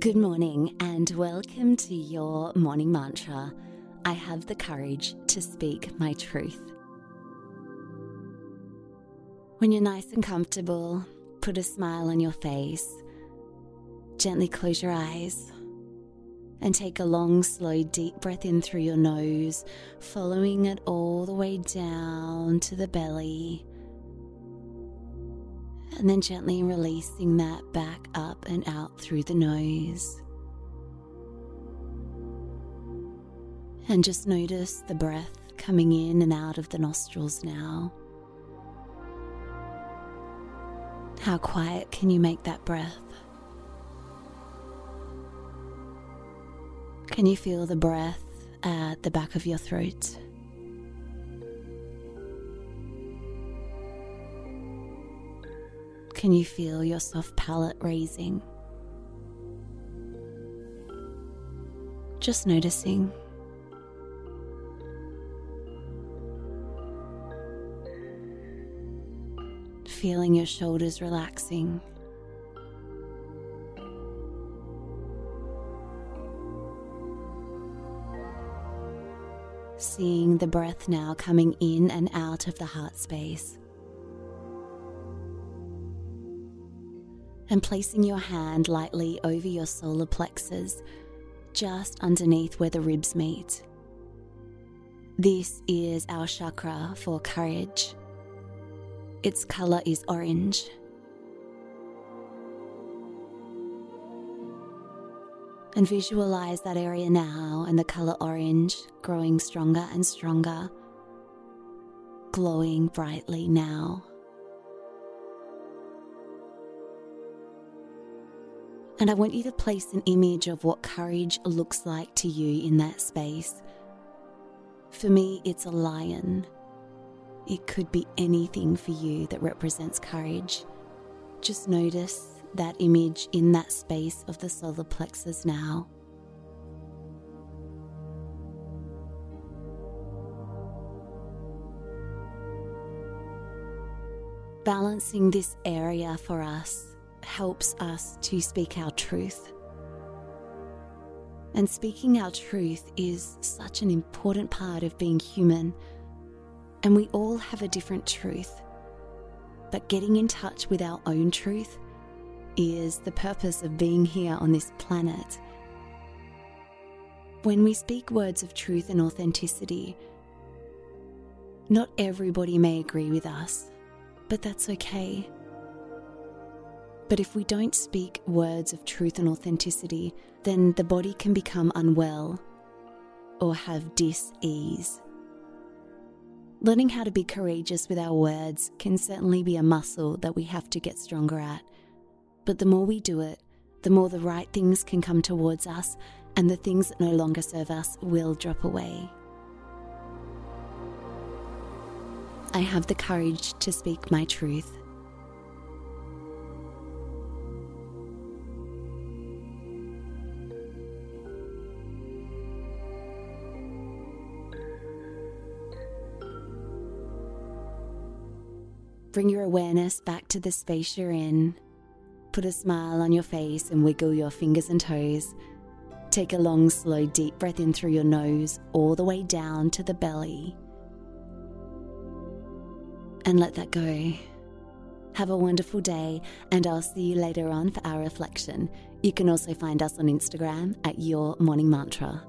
Good morning and welcome to your morning mantra. I have the courage to speak my truth. When you're nice and comfortable, put a smile on your face. Gently close your eyes and take a long, slow, deep breath in through your nose, following it all the way down to the belly. And then gently releasing that back up and out through the nose. And just notice the breath coming in and out of the nostrils now. How quiet can you make that breath? Can you feel the breath at the back of your throat? Can you feel your soft palate raising? Just noticing. Feeling your shoulders relaxing. Seeing the breath now coming in and out of the heart space. And placing your hand lightly over your solar plexus, just underneath where the ribs meet. This is our chakra for courage. Its color is orange. And visualize that area now and the color orange growing stronger and stronger, glowing brightly now. And I want you to place an image of what courage looks like to you in that space. For me, it's a lion. It could be anything for you that represents courage. Just notice that image in that space of the solar plexus now. Balancing this area for us helps us to speak our truth. And speaking our truth is such an important part of being human. And we all have a different truth. But getting in touch with our own truth is the purpose of being here on this planet. When we speak words of truth and authenticity, not everybody may agree with us, but that's okay. But if we don't speak words of truth and authenticity, then the body can become unwell or have dis ease. Learning how to be courageous with our words can certainly be a muscle that we have to get stronger at. But the more we do it, the more the right things can come towards us, and the things that no longer serve us will drop away. I have the courage to speak my truth. Bring your awareness back to the space you're in. Put a smile on your face and wiggle your fingers and toes. Take a long, slow, deep breath in through your nose, all the way down to the belly. And let that go. Have a wonderful day, and I'll see you later on for our reflection. You can also find us on Instagram at Your Morning Mantra.